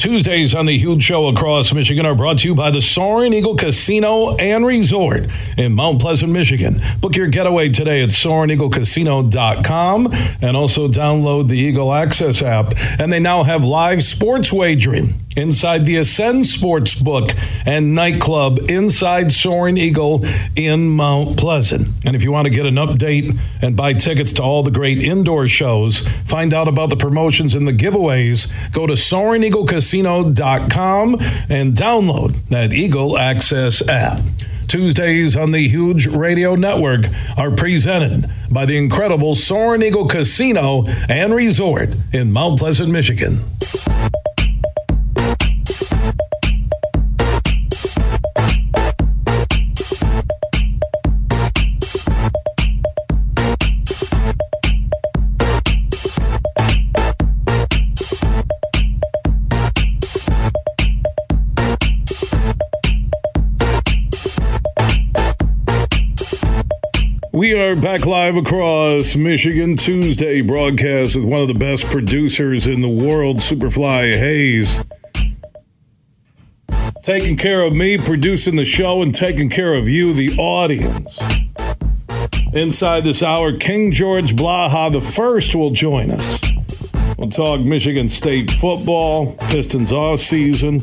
Tuesdays on the Huge Show across Michigan are brought to you by the Soaring Eagle Casino and Resort in Mount Pleasant, Michigan. Book your getaway today at SoaringEagleCasino.com and also download the Eagle Access app. And they now have live sports wagering inside the Ascend Sports Book and Nightclub inside Soaring Eagle in Mount Pleasant. And if you want to get an update and buy tickets to all the great indoor shows, find out about the promotions and the giveaways, go to SoaringEagleCasino.com and download that Eagle Access app. Tuesdays on the Huge Radio Network are presented by the incredible Soaring Eagle Casino and Resort in Mount Pleasant, Michigan. We are back live across Michigan Tuesday broadcast with one of the best producers in the world, Superfly Hayes. Taking care of me, producing the show, and taking care of you, the audience. Inside this hour, King George Blaha the first will join us. We'll talk Michigan State football, Pistons off season.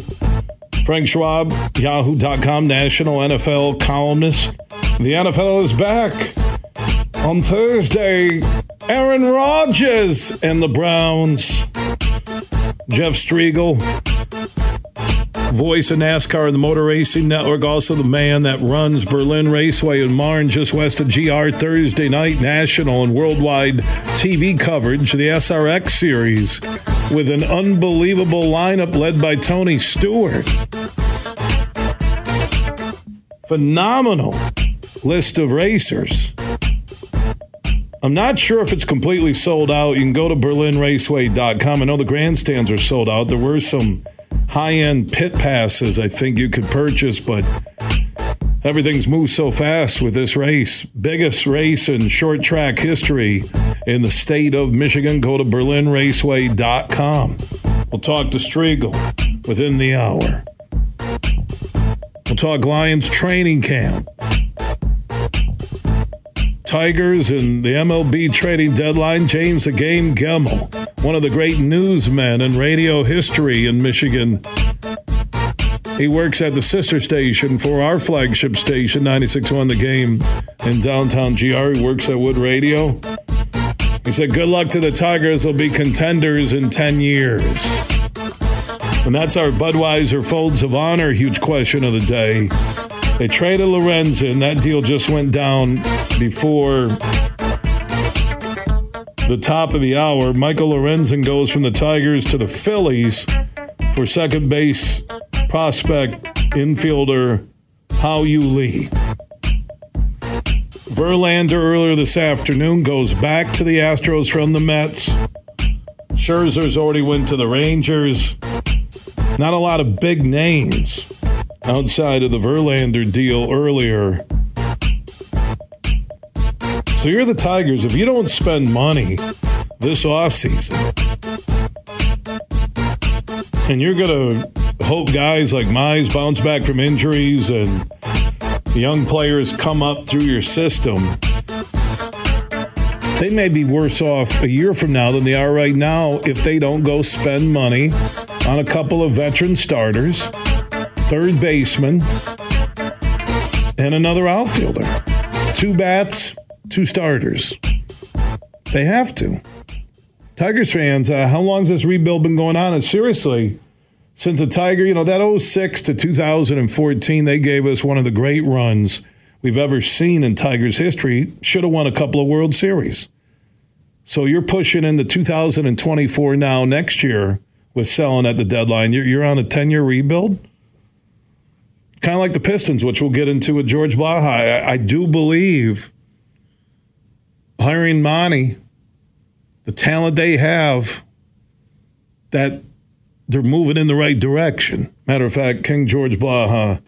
Frank Schwab, Yahoo.com national NFL columnist. The NFL is back. On Thursday, Aaron Rodgers and the Browns. Jeff Striegle, voice of NASCAR and the Motor Racing Network, also the man that runs Berlin Raceway in Marne, just west of GR Thursday night national and worldwide TV coverage, the SRX series, with an unbelievable lineup led by Tony Stewart. Phenomenal list of racers. I'm not sure if it's completely sold out. You can go to berlinraceway.com. I know the grandstands are sold out. There were some high end pit passes I think you could purchase, but everything's moved so fast with this race. Biggest race in short track history in the state of Michigan. Go to berlinraceway.com. We'll talk to Striegle within the hour. We'll talk Lions training camp. Tigers and the MLB trading deadline. James the Game Gemmel, one of the great newsmen in radio history in Michigan. He works at the sister station for our flagship station, 96.1 The Game in downtown GR. He works at Wood Radio. He said, Good luck to the Tigers. They'll be contenders in 10 years. And that's our Budweiser Folds of Honor huge question of the day. They traded Lorenzen. That deal just went down before the top of the hour. Michael Lorenzen goes from the Tigers to the Phillies for second base prospect infielder Hao-Yu Lee. Verlander earlier this afternoon goes back to the Astros from the Mets. Scherzer's already went to the Rangers. Not a lot of big names outside of the Verlander deal earlier. So you're the Tigers. If you don't spend money this offseason, and you're going to hope guys like Mize bounce back from injuries and young players come up through your system, they may be worse off a year from now than they are right now if they don't go spend money on a couple of veteran starters, third baseman, and another outfielder. Two bats, two starters. They have to. Tigers fans, uh, how long has this rebuild been going on? And seriously, since the Tiger, you know, that 06 to 2014, they gave us one of the great runs we've ever seen in Tigers history. Should have won a couple of World Series. So you're pushing into 2024 now, next year, with selling at the deadline. You're, you're on a 10 year rebuild. Kind of like the Pistons, which we'll get into with George Blaha. I, I do believe hiring Monty, the talent they have, that they're moving in the right direction. Matter of fact, King George Blaha,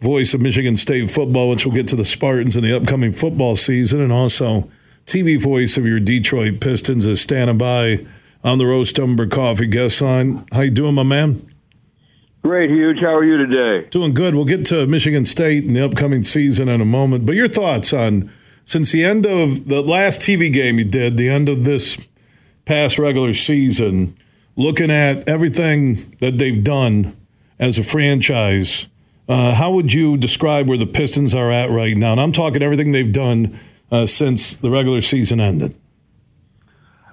voice of Michigan State football, which we'll get to the Spartans in the upcoming football season, and also TV voice of your Detroit Pistons, is standing by on the Roast Umber Coffee guest line. How you doing, my man? Great, huge. How are you today? Doing good. We'll get to Michigan State and the upcoming season in a moment. But your thoughts on since the end of the last TV game you did, the end of this past regular season, looking at everything that they've done as a franchise, uh, how would you describe where the Pistons are at right now? And I'm talking everything they've done uh, since the regular season ended.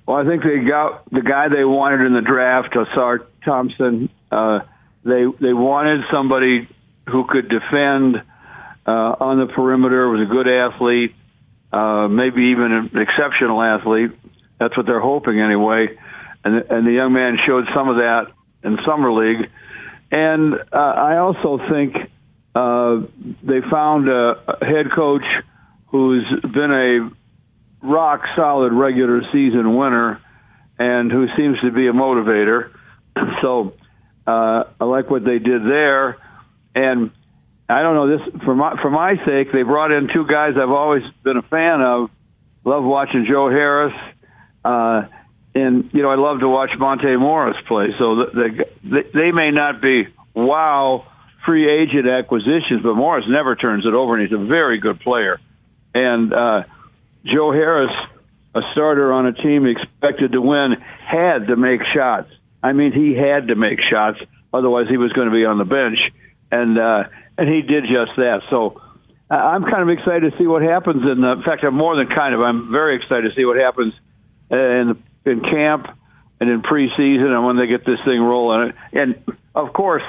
Well, I think they got the guy they wanted in the draft, Ausar Thompson. Uh, they they wanted somebody who could defend uh, on the perimeter, was a good athlete, uh, maybe even an exceptional athlete. That's what they're hoping anyway. And and the young man showed some of that in summer league. And uh, I also think uh, they found a head coach who's been a rock solid regular season winner and who seems to be a motivator. So uh, I like what they did there. And I don't know this for my for my sake. They brought in two guys I've always been a fan of. Love watching Joe Harris, uh, and you know I love to watch Monte Morris play. So the, the, they may not be wow free agent acquisitions, but Morris never turns it over, and he's a very good player. And uh, Joe Harris, a starter on a team expected to win, had to make shots. I mean, he had to make shots, otherwise he was going to be on the bench, and uh, and he did just that. So I'm kind of excited to see what happens. In, the, in fact, I'm more than kind of. I'm very excited to see what happens in in camp and in preseason and when they get this thing rolling. And of course,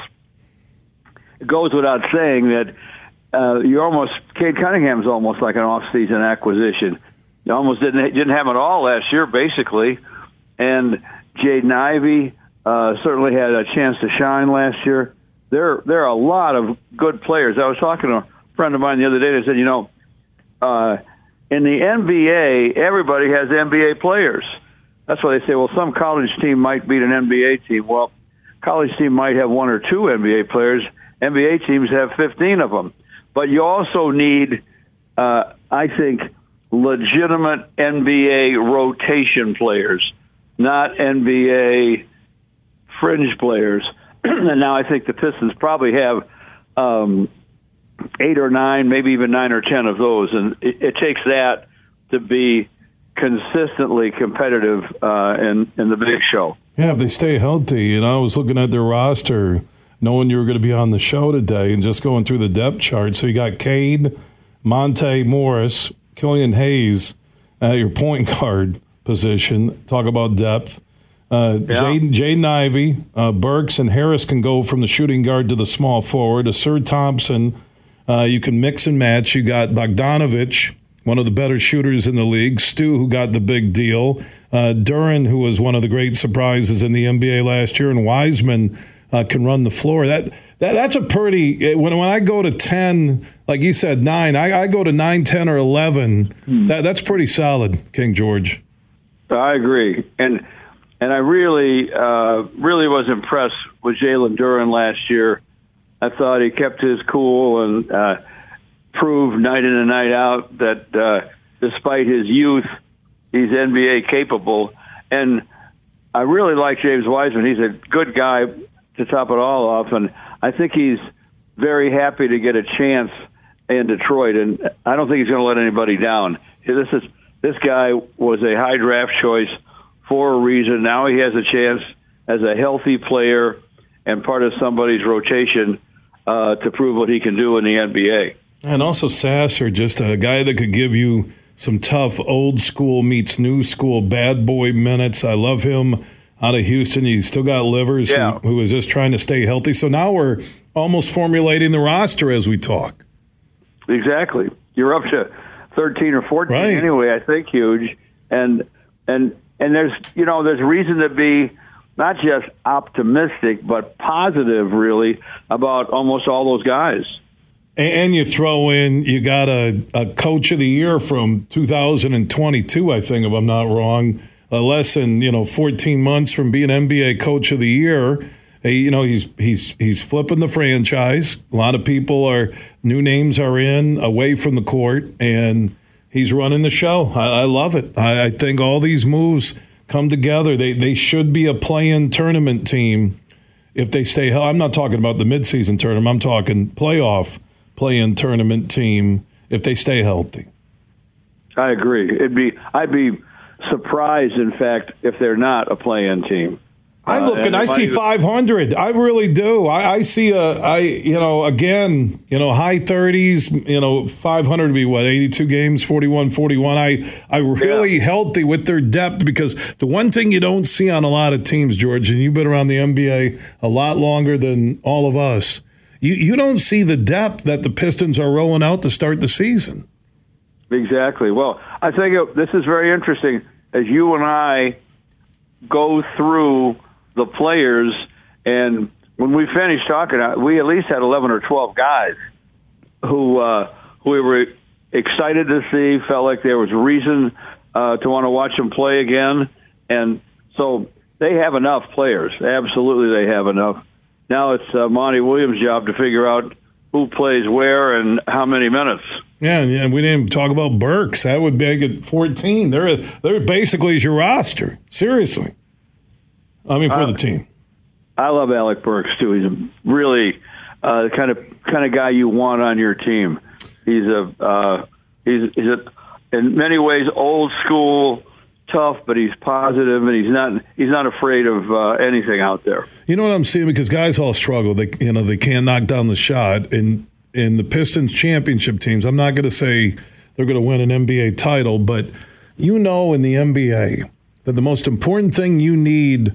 it goes without saying that uh, you almost Cade Cunningham's almost like an off-season acquisition. You almost didn't didn't have it all last year, basically. And Jaden Ivey uh, certainly had a chance to shine last year. There there are a lot of good players. I was talking to a friend of mine the other day. They said, you know, uh, in the NBA, everybody has NBA players. That's why they say, well, some college team might beat an NBA team. Well, college team might have one or two NBA players. NBA teams have 15 of them. But you also need, uh, I think, legitimate NBA rotation players, not NBA fringe players. and now I think the Pistons probably have um, eight or nine, maybe even nine or ten of those, and it, it takes that to be consistently competitive uh, in in the big show. Yeah, if they stay healthy, and I was looking at their roster, knowing you were going to be on the show today, and just going through the depth chart. So you got Cade, Monte Morris, Killian Hayes at your point guard position. Talk about depth. Uh, yeah. Jaden, Jaden Ivey, uh, Burks, and Harris can go from the shooting guard to the small forward. Ausar Thompson, uh, you can mix and match. You got Bogdanovich, one of the better shooters in the league. Stu, who got the big deal. Uh, Duren, who was one of the great surprises in the NBA last year, and Wiseman uh, can run the floor. That, that that's a pretty. When when I go to ten, like you said, nine. I, I go to nine, ten, or eleven. Hmm. That that's pretty solid, King George. I agree, and and I really, uh, really was impressed with Jalen Duren last year. I thought he kept his cool and uh, proved night in and night out that uh, despite his youth, he's NBA capable. And I really like James Wiseman. He's a good guy to top it all off, and I think he's very happy to get a chance in Detroit. And I don't think he's going to let anybody down. This is this guy was a high draft choice for a reason. Now he has a chance as a healthy player and part of somebody's rotation uh, to prove what he can do in the NBA. And also Sasser, just a guy that could give you some tough old school meets new school bad boy minutes. I love him out of Houston. You still got Livers, yeah. who, who was just trying to stay healthy. So now we're almost formulating the roster as we talk. Exactly. You're up to 13 or 14 right. anyway, I think, huge. And and and there's you know there's reason to be not just optimistic but positive really about almost all those guys. And you throw in you got a, a coach of the year from 2022 i think if i'm not wrong. A less than you know 14 months from being nba coach of the year. You know he's he's he's flipping the franchise. A lot of people are new names are in away from the court. And he's running the show. I, I love it. I, I, think all these moves come together. They they should be a play-in tournament team if they stay. Healthy. I'm not talking about the midseason tournament. I'm talking playoff play-in tournament team if they stay healthy. I agree. It'd be I'd be surprised, in fact, if they're not a play-in team. I look uh, and, and I see 500. I really do. I, I, see a, I, you know, again, you know, high 30s, you know, 500 to be what, 82 games, 41, 41. I, I really yeah. healthy with their depth because the one thing you don't see on a lot of teams, George, and you've been around the NBA a lot longer than all of us, you, you don't see the depth that the Pistons are rolling out to start the season. Exactly. Well, I think it, this is very interesting as you and I go through the players. And when we finished talking, we at least had 11 or 12 guys who uh, who we were excited to see, felt like there was reason uh, to want to watch them play again. And so they have enough players. Absolutely, they have enough. Now it's uh, Monty Williams' job to figure out who plays where and how many minutes. Yeah, yeah, we didn't talk about Burks. That would make it 14. They're they're basically your roster. Seriously. I mean, for uh, the team. I love Alec Burks too. He's a really uh, kind of kind of guy you want on your team. He's a uh, he's he's a in many ways old school tough, but he's positive and he's not he's not afraid of uh, anything out there. You know what I'm seeing because guys all struggle. They you know they can't knock down the shot and in the Pistons championship teams. I'm not going to say they're going to win an NBA title, but you know in the NBA that the most important thing you need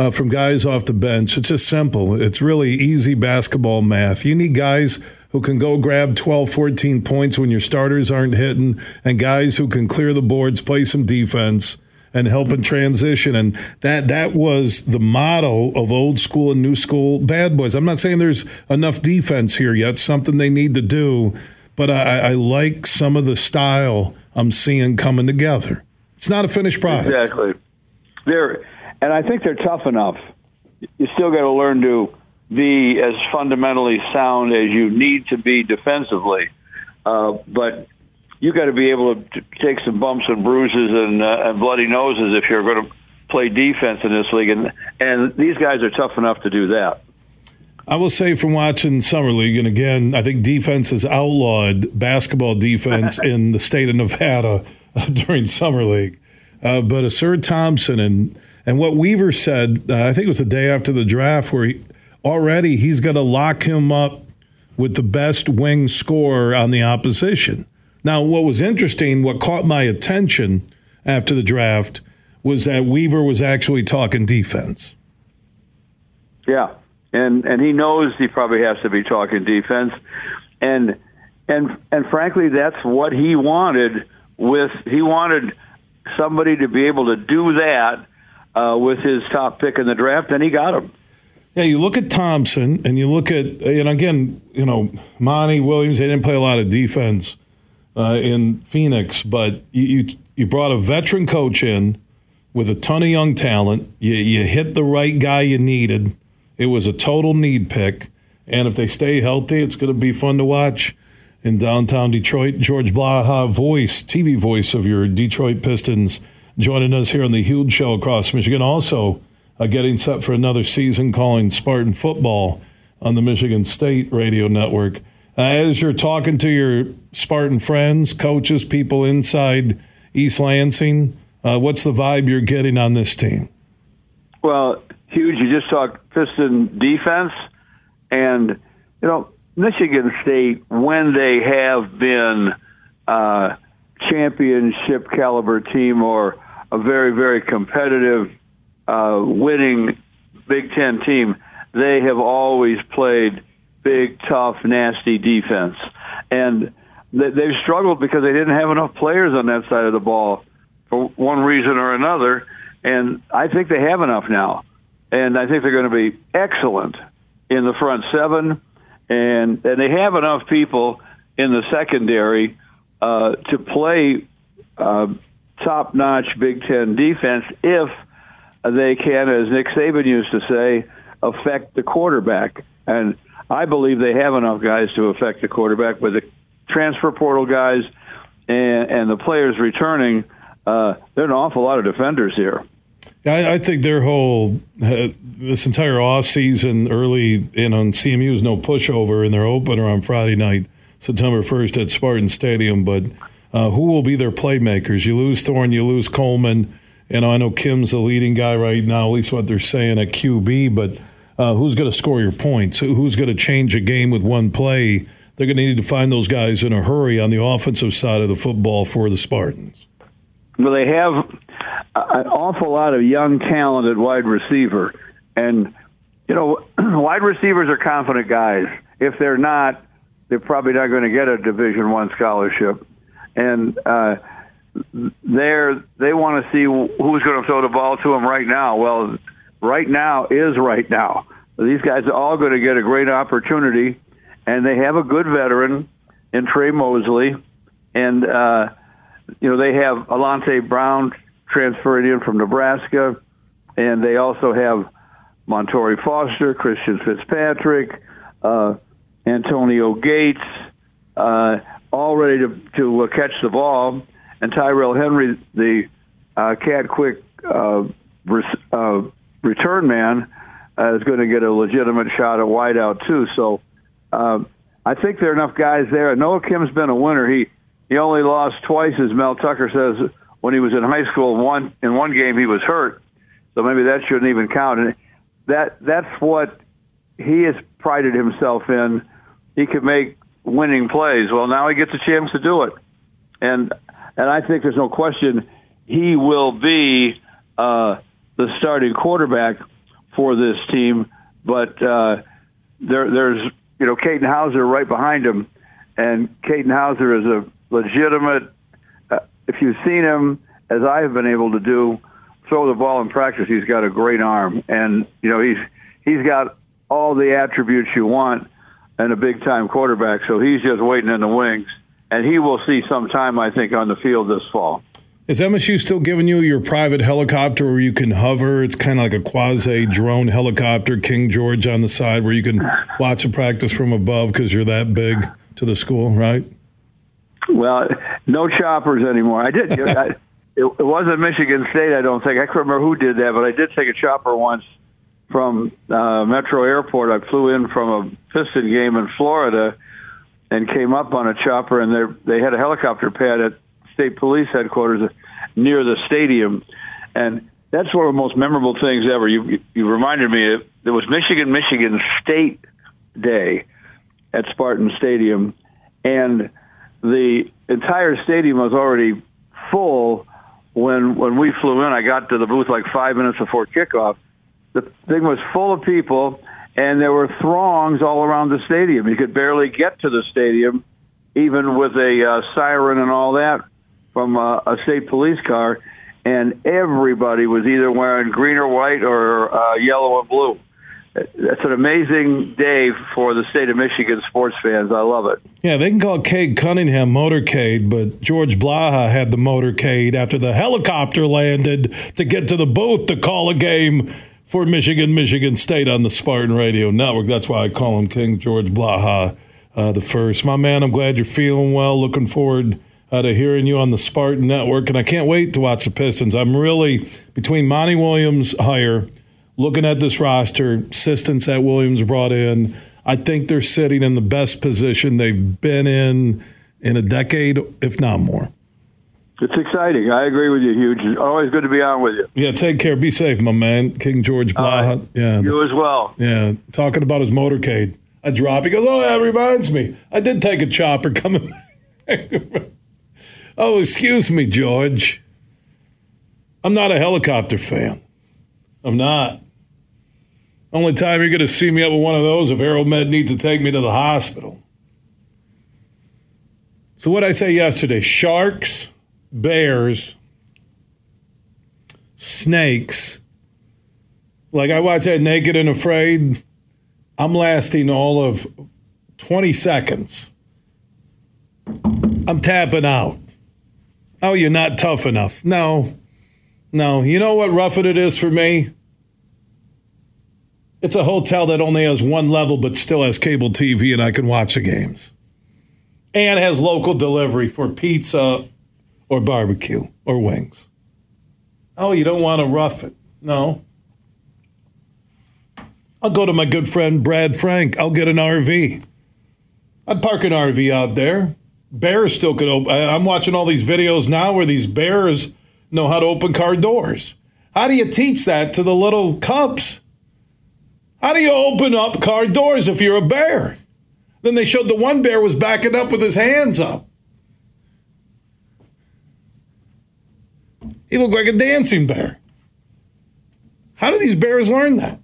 uh, from guys off the bench. It's just simple. It's really easy basketball math. You need guys who can go grab 12, 14 points when your starters aren't hitting, and guys who can clear the boards, play some defense, and help in transition. And that that was the motto of old school and new school bad boys. I'm not saying there's enough defense here yet, something they need to do, but I, I like some of the style I'm seeing coming together. It's not a finished product. Exactly. They're and I think they're tough enough. You still got to learn to be as fundamentally sound as you need to be defensively, uh, but you got to be able to take some bumps and bruises and, uh, and bloody noses if you're going to play defense in this league, and and these guys are tough enough to do that. I will say from watching summer league, and again, I think defense is outlawed basketball defense in the state of Nevada during summer league. Uh, but Ausar Thompson and and what Weaver said, uh, I think it was the day after the draft, where he, already he's going to lock him up with the best wing scorer on the opposition. Now, what was interesting, what caught my attention after the draft was that Weaver was actually talking defense. Yeah, and and he knows he probably has to be talking defense, and and and frankly, that's what he wanted. With he wanted somebody to be able to do that uh, with his top pick in the draft, and he got him. Yeah, you look at Thompson, and you look at, and again, you know, Monty Williams. They didn't play a lot of defense uh, in Phoenix, but you, you, you brought a veteran coach in with a ton of young talent. You you hit the right guy you needed. It was a total need pick, and if they stay healthy, it's going to be fun to watch in downtown Detroit. George Blaha, voice, TV voice of your Detroit Pistons joining us here on the Huge Show across Michigan. Also, uh, getting set for another season calling Spartan football on the Michigan State Radio Network. Uh, as you're talking to your Spartan friends, coaches, people inside East Lansing, uh, what's the vibe you're getting on this team? Well, huge. You just talked Piston defense, and you know Michigan State when they have been uh, championship caliber team or a very, very competitive, uh, winning Big Ten team, they have always played big, tough, nasty defense. And they've struggled because they didn't have enough players on that side of the ball for one reason or another. And I think they have enough now. And I think they're going to be excellent in the front seven. And, and they have enough people in the secondary uh, to play uh, top notch Big Ten defense if they can, as Nick Saban used to say, affect the quarterback. And I believe they have enough guys to affect the quarterback with the transfer portal guys and, and the players returning, uh, there are an awful lot of defenders here. I, I think their whole uh, this entire offseason early in on CMU's no pushover in their opener on Friday night, September first at Spartan Stadium. But uh, who will be their playmakers? You lose Thorne, you lose Coleman, and I know Kim's the leading guy right now. At least what they're saying at QB. But uh, who's going to score your points? Who's going to change a game with one play? They're going to need to find those guys in a hurry on the offensive side of the football for the Spartans. Well, they have an awful lot of young talented wide receiver, and you know, wide receivers are confident guys. If they're not, they're probably not going to get a Division One scholarship, and uh, they're they want to see who's going to throw the ball to them right now. Well, right now is right now. These guys are all going to get a great opportunity, and they have a good veteran in Tre Mosley, and uh, you know they have Alante Brown transferred in from Nebraska, and they also have Montori Foster, Christian Fitzpatrick, uh, Antonio Gates, uh, all ready to to uh, catch the ball, and Tyrell Henry, the uh, cat quick uh, uh, return man, uh, is going to get a legitimate shot at wideout too. So uh, I think there are enough guys there. Noah Kim's been a winner. He he only lost twice, as Mel Tucker says, when he was in high school. One in one game he was hurt, so maybe that shouldn't even count. And that that's what he has prided himself in. He could make winning plays. Well, now he gets a chance to do it, and and I think there's no question he will be uh, the starting quarterback for this team. But uh, there, there's you know Katin Houser right behind him, and Katin Houser is a legitimate. Uh, if you've seen him, as I have been able to do, throw the ball in practice, he's got a great arm, and you know he's he's got all the attributes you want in a big time quarterback. So he's just waiting in the wings, and he will see some time, I think, on the field this fall. Is MSU still giving you your private helicopter where you can hover? It's kind of like a quasi drone helicopter, King George on the side, where you can watch a practice from above because you're that big to the school, right? Well, no choppers anymore. I did. I, it, it wasn't Michigan State, I don't think. I can't remember who did that, but I did take a chopper once from uh, Metro Airport. I flew in from a Piston game in Florida and came up on a chopper, and they they had a helicopter pad at State Police headquarters near the stadium, and that's one of the most memorable things ever. You you reminded me it, it was Michigan Michigan State Day at Spartan Stadium, and the entire stadium was already full when when we flew in. I got to the booth like five minutes before kickoff. The thing was full of people, and there were throngs all around the stadium. You could barely get to the stadium, even with a uh, siren and all that from uh, a state police car, and everybody was either wearing green or white or uh, yellow and blue. That's an amazing day for the state of Michigan sports fans. I love it. Yeah, they can call Cade Cunningham motorcade, but George Blaha had the motorcade after the helicopter landed to get to the booth to call a game for Michigan, Michigan State on the Spartan Radio Network. That's why I call him King George Blaha uh, the first. My man, I'm glad you're feeling well. Looking forward uh, to hearing you on the Spartan Network, and I can't wait to watch the Pistons. I'm really between Monty Williams' hire, looking at this roster, assistants that Williams brought in. I think they're sitting in the best position they've been in in a decade, if not more. It's exciting. I agree with you, Huge. Always good to be on with you. Yeah, take care. Be safe, my man. King George Blaha. Uh, yeah, you the, as well. Yeah, talking about his motorcade. I drop. He goes, "Oh, that reminds me. I did take a chopper coming." Oh, excuse me, George. I'm not a helicopter fan. I'm not. Only time you're going to see me up with one of those if Aeromed needs to take me to the hospital. So, what I say yesterday sharks, bears, snakes. Like I watched that Naked and Afraid. I'm lasting all of 20 seconds. I'm tapping out. Oh, you're not tough enough. No, no. You know what roughing it is for me? It's a hotel that only has one level but still has cable TV and I can watch the games. and has local delivery for pizza or barbecue or wings. Oh, you don't want to rough it. No. I'll go to my good friend Brad Frank. I'll get an RV. I'd park an RV out there. Bears still could open. I'm watching all these videos now where these bears know how to open car doors. How do you teach that to the little cubs? How do you open up car doors if you're a bear? Then they showed the one bear was backing up with his hands up. He looked like a dancing bear. How do these bears learn that?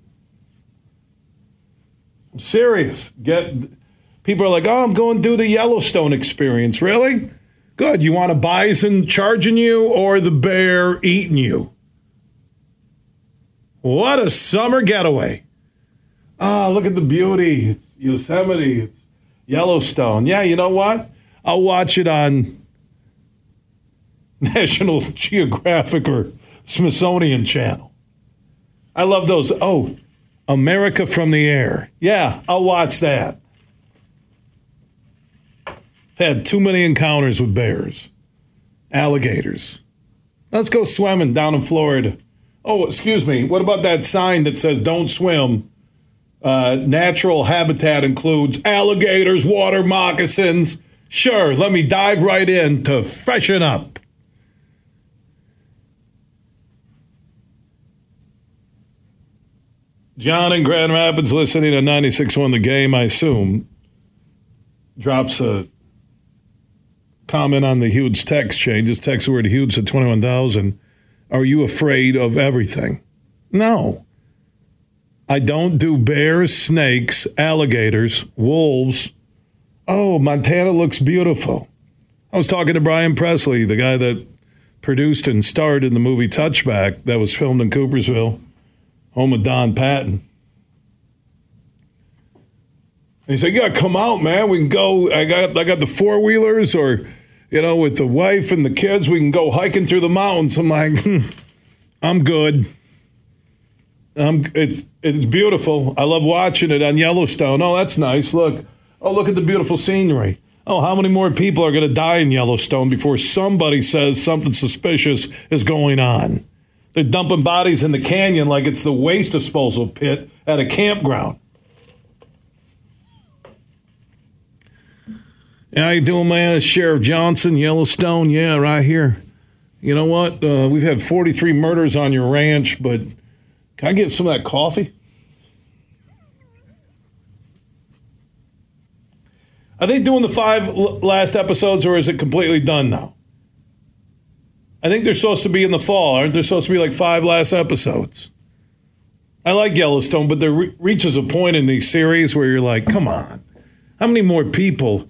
I'm serious. Get people are like, "Oh, I'm going through the Yellowstone experience." Really? Good. You want a bison charging you or the bear eating you? What a summer getaway. Ah, oh, look at the beauty. It's Yosemite. It's Yellowstone. Yeah, you know what? I'll watch it on National Geographic or Smithsonian Channel. I love those. Oh, America from the air. Yeah, I'll watch that. Had too many encounters with bears, alligators. Let's go swimming down in Florida. Oh, excuse me. What about that sign that says don't swim? Uh, natural habitat includes alligators, water moccasins. Sure, let me dive right in to freshen up. John in Grand Rapids listening to 96.1 The Game, I assume, drops a comment on the huge text changes. Text the word huge to 21,000. Are you afraid of everything? No. I don't do bears, snakes, alligators, wolves. Oh, Montana looks beautiful. I was talking to Brian Presley, the guy that produced and starred in the movie Touchback that was filmed in Coopersville, home of Don Patton. he said, "Yeah, come out, man. We can go. I got I got the four wheelers, or you know, with the wife and the kids, we can go hiking through the mountains." I'm like, hmm, "I'm good. I'm it's it's beautiful. I love watching it on Yellowstone. Oh, that's nice. Look, oh look at the beautiful scenery. Oh, how many more people are going to die in Yellowstone before somebody says something suspicious is going on?" They're dumping bodies in the canyon like it's the waste disposal pit at a campground. How you doing, man? Sheriff Johnson, Yellowstone. Yeah, right here. You know what? Uh, we've had 43 murders on your ranch, but can I get some of that coffee? Are they doing the five last episodes, or is it completely done now? I think they're supposed to be in the fall. Aren't there supposed to be like five last episodes? I like Yellowstone, but there re- reaches a point in these series where you're like, come on, how many more people?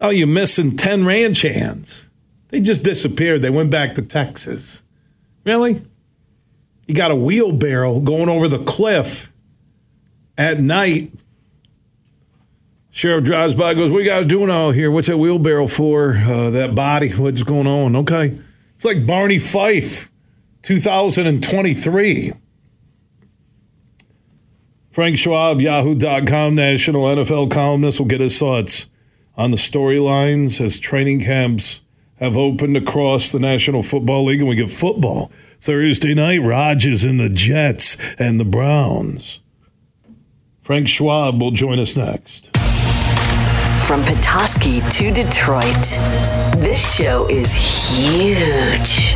Oh, you're missing 10 ranch hands. They just disappeared. They went back to Texas. Really? You got a wheelbarrow going over the cliff at night. Sheriff drives by, goes, What you guys doing out here? What's that wheelbarrow for? Uh, that body? What's going on? Okay. It's like Barney Fife, 2023. Frank Schwab, Yahoo.com, national NFL columnist, will get his thoughts on the storylines as training camps have opened across the National Football League, and we get football Thursday night. Rodgers and the Jets and the Browns. Frank Schwab will join us next. From Petoskey to Detroit, this show is huge.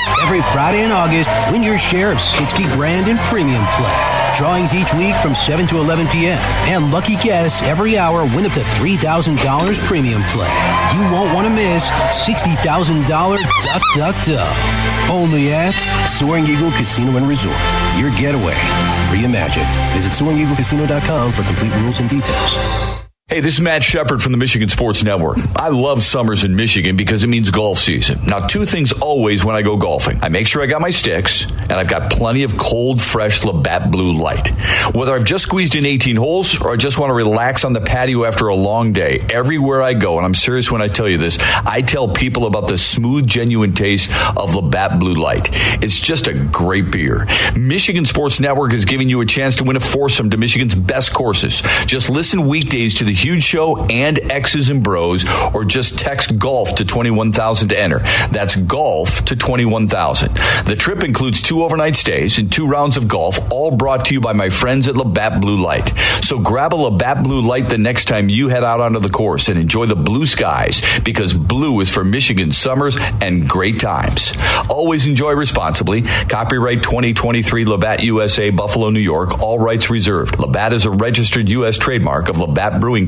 Every Friday in August, win your share of 60 grand in premium play. Drawings each week from 7 to 11 p.m. And lucky guests every hour win up to $3,000 premium play. You won't want to miss $60,000 Duck Duck Duck. Only at Soaring Eagle Casino and Resort. Your getaway. Reimagine. Visit SoaringEagleCasino.com for complete rules and details. Hey, this is Matt Shepard from the Michigan Sports Network. I love summers in Michigan because it means golf season. Now, two things always when I go golfing. I make sure I got my sticks and I've got plenty of cold, fresh Labatt Blue Light. Whether I've just squeezed in 18 holes or I just want to relax on the patio after a long day, everywhere I go, and I'm serious when I tell you this, I tell people about the smooth, genuine taste of Labatt Blue Light. It's just a great beer. Michigan Sports Network is giving you a chance to win a foursome to Michigan's best courses. Just listen weekdays to the Huge Show and X's and Bros, or just text golf to 21,000 to enter. That's golf to 21,000. The trip includes two overnight stays and two rounds of golf, all brought to you by my friends at Labatt Blue Light. So grab a Labatt Blue Light the next time you head out onto the course and enjoy the blue skies because blue is for Michigan summers and great times. Always enjoy responsibly. Copyright 2023 Labatt USA, Buffalo, New York. All rights reserved. Labatt is a registered U.S. trademark of Labatt Brewing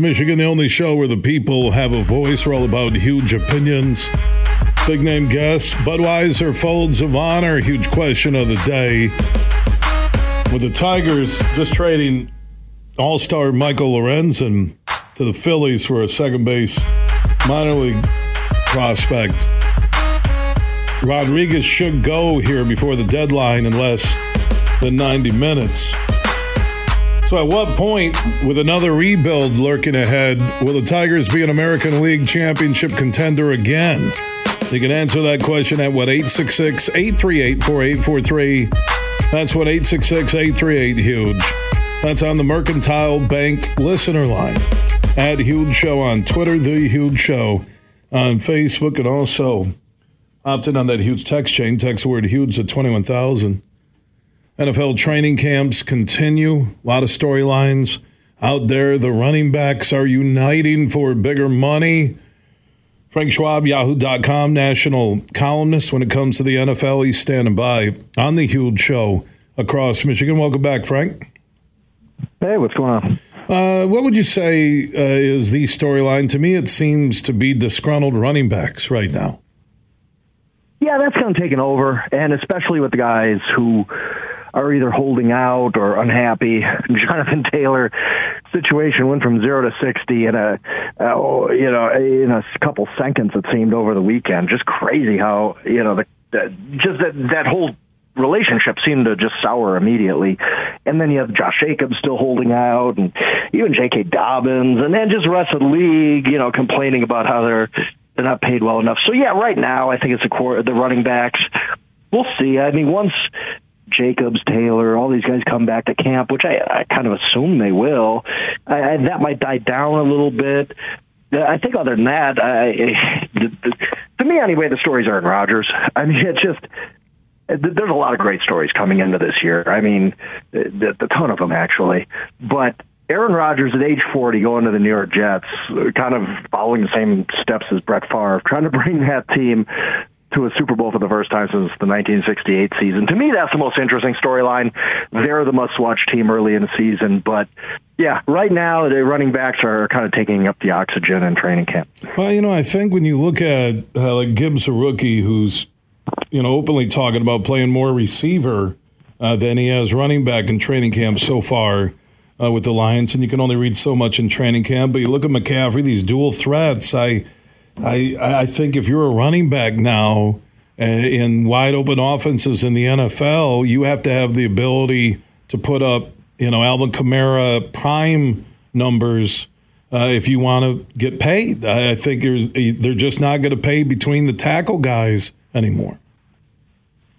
Michigan, the only show where the people have a voice. We're all about huge opinions. Big name guests, Budweiser folds of honor. Huge question of the day. With the Tigers just trading All Star Michael Lorenzen to the Phillies for a second base minor league prospect. Rodriguez should go here before the deadline in less than 90 minutes. So, at what point, with another rebuild lurking ahead, will the Tigers be an American League Championship contender again? You can answer that question at what 866 838 4843. That's what 866 838 Huge. That's on the Mercantile Bank listener line. At Huge Show on Twitter, The Huge Show on Facebook, and also opt in on that huge text chain. Text word huge at 21,000. NFL training camps continue. A lot of storylines out there. The running backs are uniting for bigger money. Frank Schwab, Yahoo.com, national columnist when it comes to the NFL. He's standing by on the huge show across Michigan. Welcome back, Frank. Hey, what's going on? Uh, what would you say uh, is the storyline? To me, it seems to be disgruntled running backs right now. Yeah, that's kind of taken over, and especially with the guys who are either holding out or unhappy. Jonathan Taylor situation went from zero to sixty in a, uh, you know, in a couple seconds. It seemed over the weekend. Just crazy how you know the, the just that that whole relationship seemed to just sour immediately. And then you have Josh Jacobs still holding out, and even J.K. Dobbins, and then just rest of the league, you know, complaining about how they're they're not paid well enough. So yeah, right now I think it's the core the running backs. We'll see. I mean, once Jacobs, Taylor, all these guys come back to camp, which I, I kind of assume they will, I, I, that might die down a little bit. I think other than that, I, the, the, to me anyway, the stories are in Rodgers. I mean, it's just there's a lot of great stories coming into this year. I mean, a ton of them actually. But Aaron Rodgers at age 40 going to the New York Jets, kind of following the same steps as Brett Favre, trying to bring that team to a Super Bowl for the first time since the 1968 season. To me, that's the most interesting storyline. They're the must-watch team early in the season, but yeah, right now the running backs are kind of taking up the oxygen in training camp. Well, you know, I think when you look at uh, like Gibbs, a rookie who's you know openly talking about playing more receiver uh, than he has running back in training camp so far. Uh, with the Lions, and you can only read so much in training camp. But you look at McCaffrey; these dual threats. I I, I think if you're a running back now uh, in wide open offenses in the NFL, you have to have the ability to put up, you know, Alvin Kamara prime numbers uh, if you want to get paid. I think they're just not going to pay between the tackle guys anymore.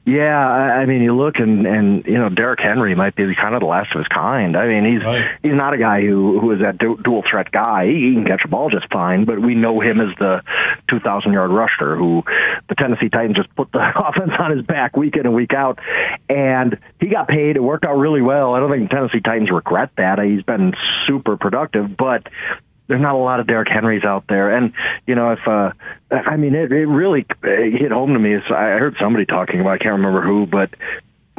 Yeah, I mean, you look and and you know, Derrick Henry might be kind of the last of his kind. I mean, he's right. he's not a guy who who is that du- dual threat guy. He, he can catch a ball just fine, but we know him as the 2,000 yard rusher who the Tennessee Titans just put the offense on his back week in and week out, and he got paid. It worked out really well. I don't think the Tennessee Titans regret that. He's been super productive, but there's not a lot of Derrick Henrys out there. And you know, if uh, I mean, it, it really hit home to me. Is I heard somebody talking about I can't remember who, but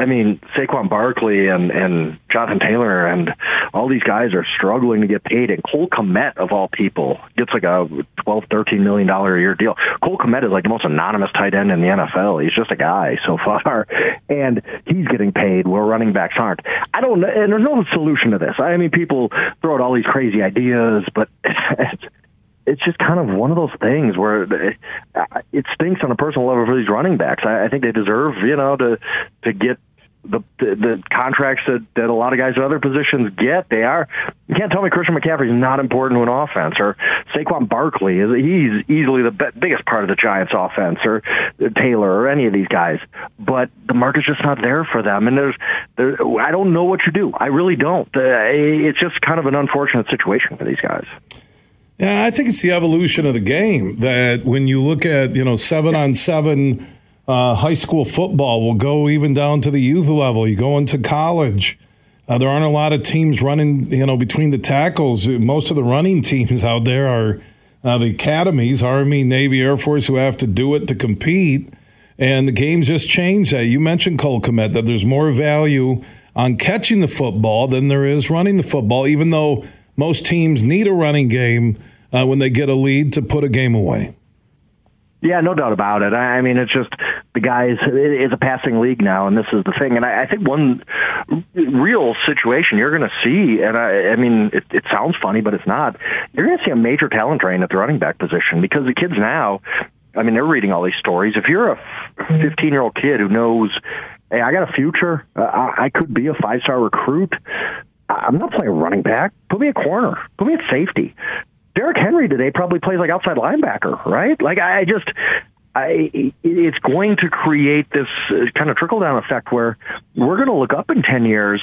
I mean, Saquon Barkley and and Jonathan Taylor and all these guys are struggling to get paid. And Cole Kmet, of all people, gets like a twelve, thirteen million dollar a year deal. Cole Kmet is like the most anonymous tight end in the NFL. He's just a guy so far, and he's getting paid where running backs aren't. I don't know, and there's no solution to this. I mean, people throw out all these crazy ideas, but. It's, it's just kind of one of those things where it stinks on a personal level for these running backs. I, I think they deserve, you know, to to get the, the the contracts that that a lot of guys at other positions get. They are. You can't tell me Christian McCaffrey is not important to an offense, or Saquon Barkley is he's easily the be- biggest part of the Giants' offense, or Taylor, or any of these guys. But the market's just not there for them, and there's there. I don't know what you do. I really don't. Uh, it's just kind of an unfortunate situation for these guys. Yeah, I think it's the evolution of the game that when you look at you know seven on seven uh, high school football will go even down to the youth level. You go into college. Uh, there aren't a lot of teams running, you know, between the tackles. Most of the running teams out there are uh, the academies, Army, Navy, Air Force, who have to do it to compete. And the game's just changed that. You mentioned Cole Kmet, that there's more value on catching the football than there is running the football, even though most teams need a running game uh, when they get a lead to put a game away. Yeah, no doubt about it. I mean, it's just the guys. It's a passing league now, and this is the thing. And I, I think one real situation you're going to see, and I, I mean, it, it sounds funny, but it's not. You're going to see a major talent drain at the running back position because the kids now. I mean, they're reading all these stories. If you're a 15 year old kid who knows, hey, I got a future. Uh, I, I could be a five star recruit. I'm not playing running back. Put me a corner. Put me at safety. Derrick Henry today probably plays like outside linebacker, right? Like I just, I, it's going to create this uh, kind of trickle down effect where we're going to look up in 10 years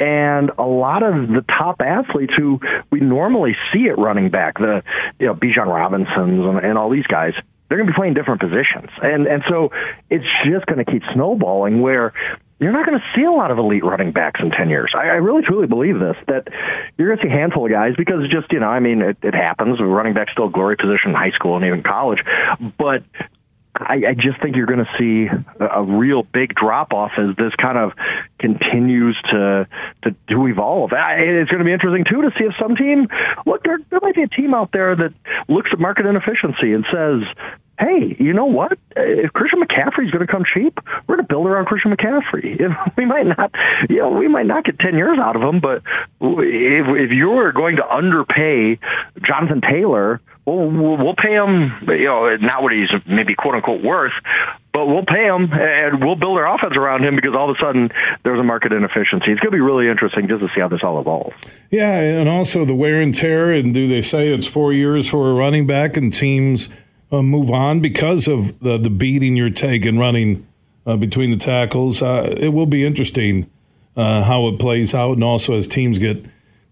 and a lot of the top athletes who we normally see at running back, the you know Bijan Robinsons and, and all these guys, they're going to be playing different positions, and and so it's just going to keep snowballing where you're not going to see a lot of elite running backs in 10 years. I, I really truly believe this, that you're going to see a handful of guys because just, you know, I mean, it, it happens. Running back's still glory position in high school and even college. But I, I just think you're going to see a, a real big drop off as this kind of continues to to, to evolve. I, it's going to be interesting too to see if some team look there, there might be a team out there that looks at market inefficiency and says, hey, you know what? If Christian McCaffrey is going to come cheap, we're going to build around Christian McCaffrey. If we might not, you know, we might not get ten years out of him, but if if you're going to underpay Jonathan Taylor, well, we'll pay him, you know, not what he's maybe quote unquote worth, but we'll pay him and we'll build our offense around him because all of a sudden there's a market inefficiency. It's going to be really interesting just to see how this all evolves. Yeah, and also the wear and tear. And do they say it's four years for a running back and teams uh, move on because of the, the beating you're taking running uh, between the tackles. Uh, it will be interesting uh, how it plays out, and also as teams get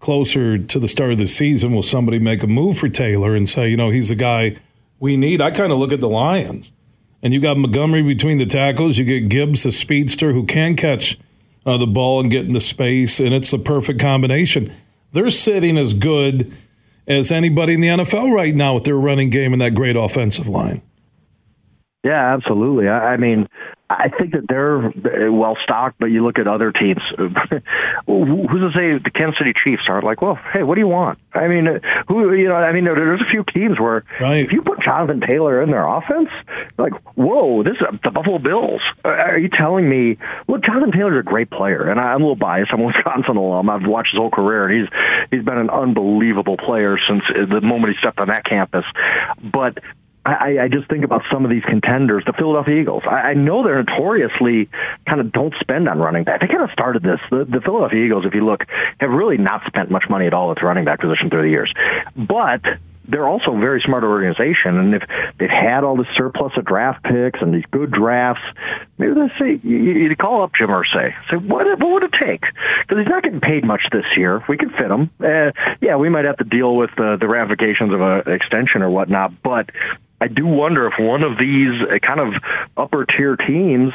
closer to the start of the season, will somebody make a move for Taylor and say, you know, he's the guy we need? I kind of look at the Lions and you got Montgomery between the tackles. You get Gibbs, the speedster, who can catch uh, the ball and get into space, and it's the perfect combination. They're sitting as good as anybody in the NFL right now with their running game and that great offensive line. Yeah, absolutely. I, I mean, I think that they're well stocked, but you look at other teams. Who's to say the Kansas City Chiefs aren't like, well, hey, what do you want? I mean, who you know? I mean, there's a few teams where right. if you put Jonathan Taylor in their offense, like, whoa, this is the Buffalo Bills. Uh, are you telling me? Look, Jonathan Taylor's a great player, and I'm a little biased. I'm a Wisconsin alum. I've watched his whole career, and he's he's been an unbelievable player since the moment he stepped on that campus. But I, I just think about some of these contenders, the Philadelphia Eagles. I, I know they're notoriously kind of don't spend on running back. They kind of started this. The, the Philadelphia Eagles, if you look, have really not spent much money at all at the running back position through the years. But they're also a very smart organization, and if they've had all this surplus of draft picks and these good drafts, maybe they say you, you call up Jim Irsay, say what what would it take? Because he's not getting paid much this year. We can fit him. Uh, yeah, we might have to deal with the, the ramifications of an extension or whatnot, but I do wonder if one of these uh, kind of upper tier teams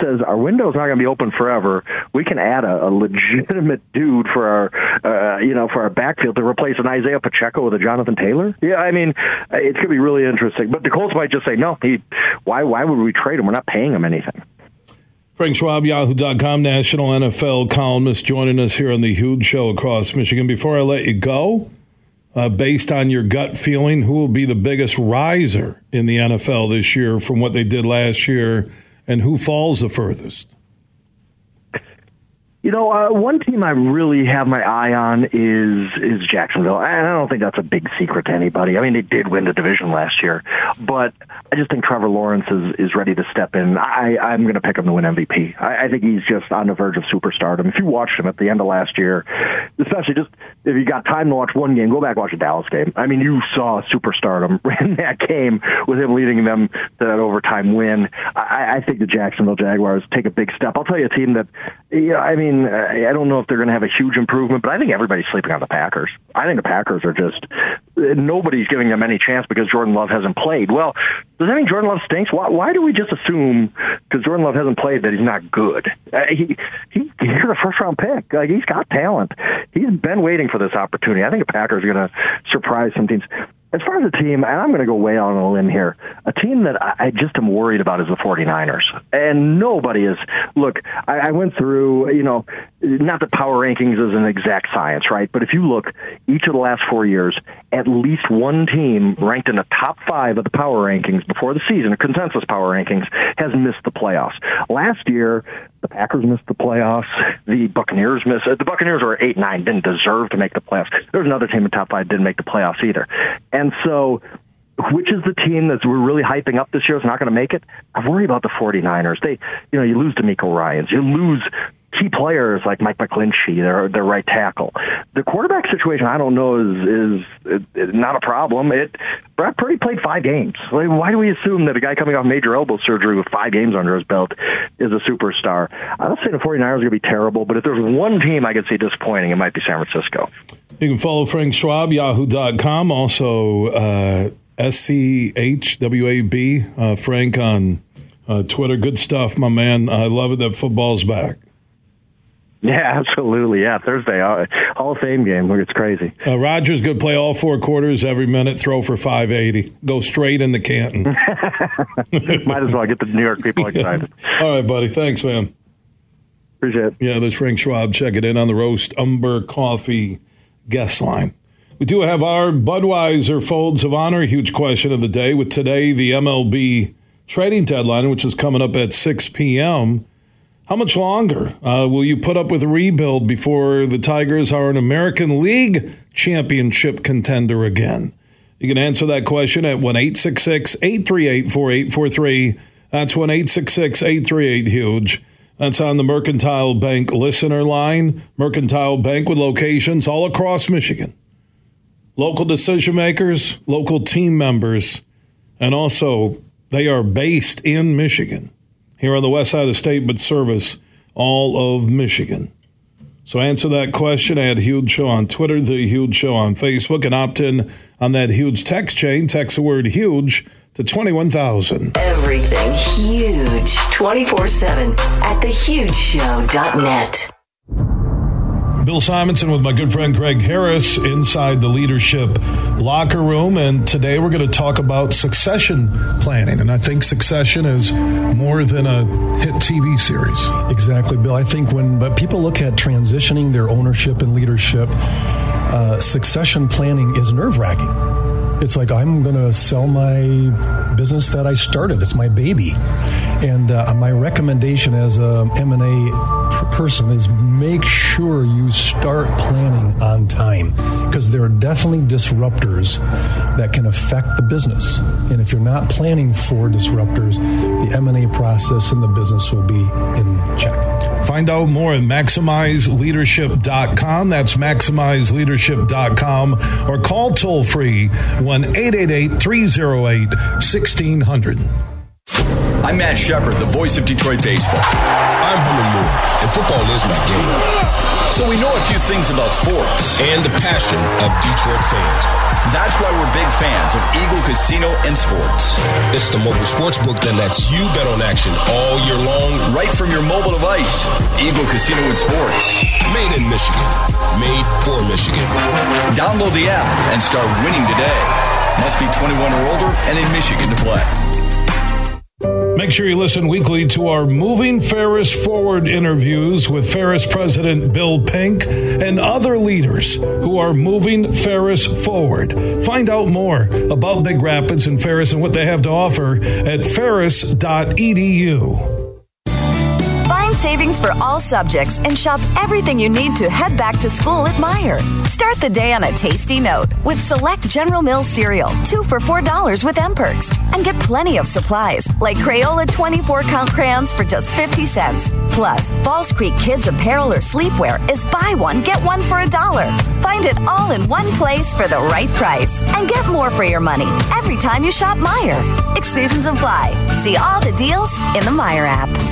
says our window's not going to be open forever. We can add a, a legitimate dude for our, uh, you know, for our backfield to replace an Isaiah Pacheco with a Jonathan Taylor. Yeah, I mean, it's going to be really interesting. But the Colts might just say, no, he, why, why would we trade him? We're not paying him anything. Frank Schwab, Yahoo.com, national NFL columnist, joining us here on the huge show across Michigan. Before I let you go, uh, based on your gut feeling, who will be the biggest riser in the NFL this year from what they did last year, and who falls the furthest? You know, uh, one team I really have my eye on is is Jacksonville, and I don't think that's a big secret to anybody. I mean, they did win the division last year, but I just think Trevor Lawrence is is ready to step in. I I'm going to pick him to win MVP. I, I think he's just on the verge of superstardom. If you watched him at the end of last year, especially just if you got time to watch one game, go back watch a Dallas game. I mean, you saw superstardom in that game with him leading them to that overtime win. I, I think the Jacksonville Jaguars take a big step. I'll tell you a team that, you know, I mean, I don't know if they're going to have a huge improvement, but I think everybody's sleeping on the Packers. I think the Packers are just nobody's giving them any chance because Jordan Love hasn't played. Well, does that mean Jordan Love stinks? Why, why do we just assume because Jordan Love hasn't played that he's not good? Uh, he, he he's a first round pick. Like he's got talent. He's been waiting for this opportunity. I think the Packers are going to surprise some teams as far as a team, and I'm going to go way on a limb here, a team that I just am worried about is the 49ers. And nobody is. Look, I, I went through, you know, not that power rankings is an exact science, right? But if you look, each of the last four years, at least one team ranked in the top five of the power rankings before the season, consensus power rankings, has missed the playoffs. Last year, the Packers missed the playoffs. The Buccaneers missed. Uh, the Buccaneers were eight nine, didn't deserve to make the playoffs. There's another team in top five didn't make the playoffs either. And so, which is the team that we're really hyping up this year is not going to make it? I worry about the 49ers. They, you know, you lose DeMeco Ryans, you lose key players like Mike McGlinchey, their their right tackle. The quarterback situation, I don't know, is is, is not a problem. It Brock Purdy played five games. Like, why do we assume that a guy coming off major elbow surgery with five games under his belt is a superstar? I don't say the 49ers are going to be terrible, but if there's one team I could see disappointing, it might be San Francisco. You can follow Frank Schwab, yahoo.com, also uh, SCHWAB, uh, Frank on uh, Twitter. Good stuff, my man. I love it that football's back. Yeah, absolutely. Yeah, Thursday Hall of Fame game. Look, it's crazy. Uh, Rodgers could play all four quarters every minute, throw for five eighty, go straight in the Canton. Might as well get the New York people excited. Yeah. All right, buddy. Thanks, man. Appreciate it. Yeah, there's Frank Schwab. Check it in on the roast umber coffee guest line. We do have our Budweiser folds of honor. Huge question of the day with today the MLB trading deadline, which is coming up at 6 p.m. How much longer uh, will you put up with a rebuild before the Tigers are an American League championship contender again? You can answer that question at 1 838 4843. That's 1 838 Huge. That's on the Mercantile Bank listener line. Mercantile Bank with locations all across Michigan. Local decision makers, local team members, and also they are based in Michigan here on the west side of the state, but service all of Michigan. So answer that question at Huge Show on Twitter, The Huge Show on Facebook, and opt in on that huge text chain. Text the word huge to 21,000. Everything huge 24 7 at thehugeshow.net. Bill Simonson with my good friend Greg Harris inside the leadership locker room. And today we're going to talk about succession planning. And I think succession is more than a hit TV series. Exactly, Bill. I think when but people look at transitioning their ownership and leadership, uh, succession planning is nerve wracking it's like I'm going to sell my business that I started. It's my baby, and uh, my recommendation as a M and A person is make sure you start planning on time because there are definitely disruptors that can affect the business. And if you're not planning for disruptors, the M and A process in the business will be in check. Find out more at maximizeleadership.com. That's maximizeleadership.com or call toll free 1 888 308 1600. I'm Matt Shepard, the voice of Detroit baseball. I'm Herman Moore, and football is my game. So we know a few things about sports and the passion of Detroit fans. That's why we're big fans of Eagle Casino and Sports. It's the mobile sports book that lets you bet on action all year long. Right from your mobile device. Eagle Casino and Sports. Made in Michigan. Made for Michigan. Download the app and start winning today. Must be 21 or older and in Michigan to play. Make sure you listen weekly to our Moving Ferris Forward interviews with Ferris President Bill Pink and other leaders who are moving Ferris forward. Find out more about Big Rapids and Ferris and what they have to offer at ferris.edu. Find savings for all subjects and shop everything you need to head back to school at Meijer. Start the day on a tasty note with select General Mills cereal, two for $4 with M Perks. And get plenty of supplies like Crayola 24 count crayons for just 50 cents. Plus, Falls Creek Kids apparel or sleepwear is buy one, get one for a dollar. Find it all in one place for the right price. And get more for your money every time you shop Meijer. Exclusions apply. See all the deals in the Meijer app.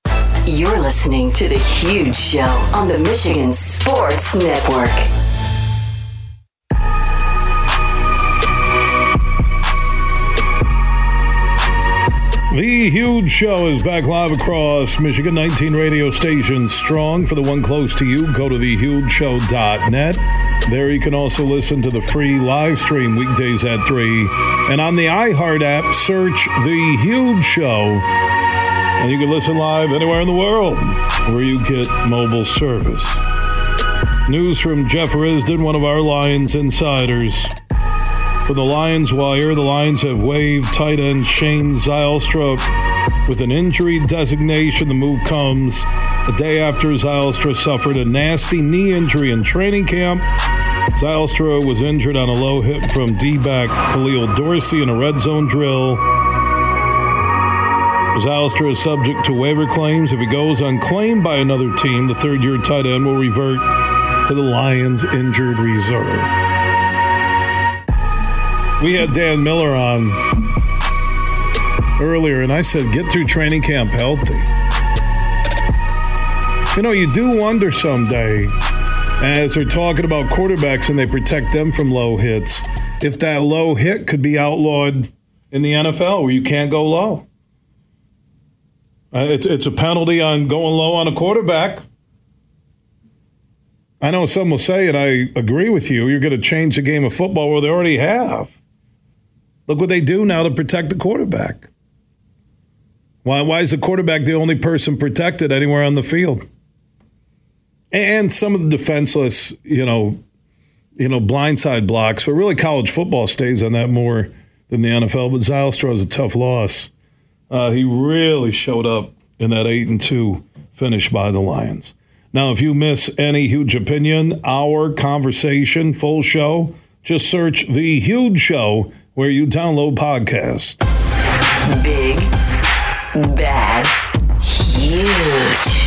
You're listening to The Huge Show on the Michigan Sports Network. The Huge Show is back live across Michigan. 19 radio stations strong. For the one close to you, go to thehugeshow.net. There you can also listen to the free live stream weekdays at 3. And on the iHeart app, search The Huge Show and you can listen live anywhere in the world where you get mobile service. News from Jeff Risdon, one of our Lions insiders. For the Lions Wire, the Lions have waived tight end Shane Zylstra with an injury designation. The move comes a day after Zylstra suffered a nasty knee injury in training camp. Zylstra was injured on a low hit from D-back Khalil Dorsey in a red zone drill Zylstra is subject to waiver claims. If he goes unclaimed by another team, the third year tight end will revert to the Lions injured reserve. We had Dan Miller on earlier, and I said, get through training camp healthy. You know, you do wonder someday, as they're talking about quarterbacks and they protect them from low hits, if that low hit could be outlawed in the NFL where you can't go low. Uh, it's it's a penalty on going low on a quarterback. I know some will say, and I agree with you, you're going to change the game of football where they already have. Look what they do now to protect the quarterback. Why, why is the quarterback the only person protected anywhere on the field? And some of the defenseless, you know, you know, blindside blocks, but really college football stays on that more than the NFL. But Zylstra has a tough loss. Uh, he really showed up in that eight and two finish by the Lions. Now, if you miss any huge opinion, our conversation, full show, just search the huge show where you download podcast. Big, bad, huge.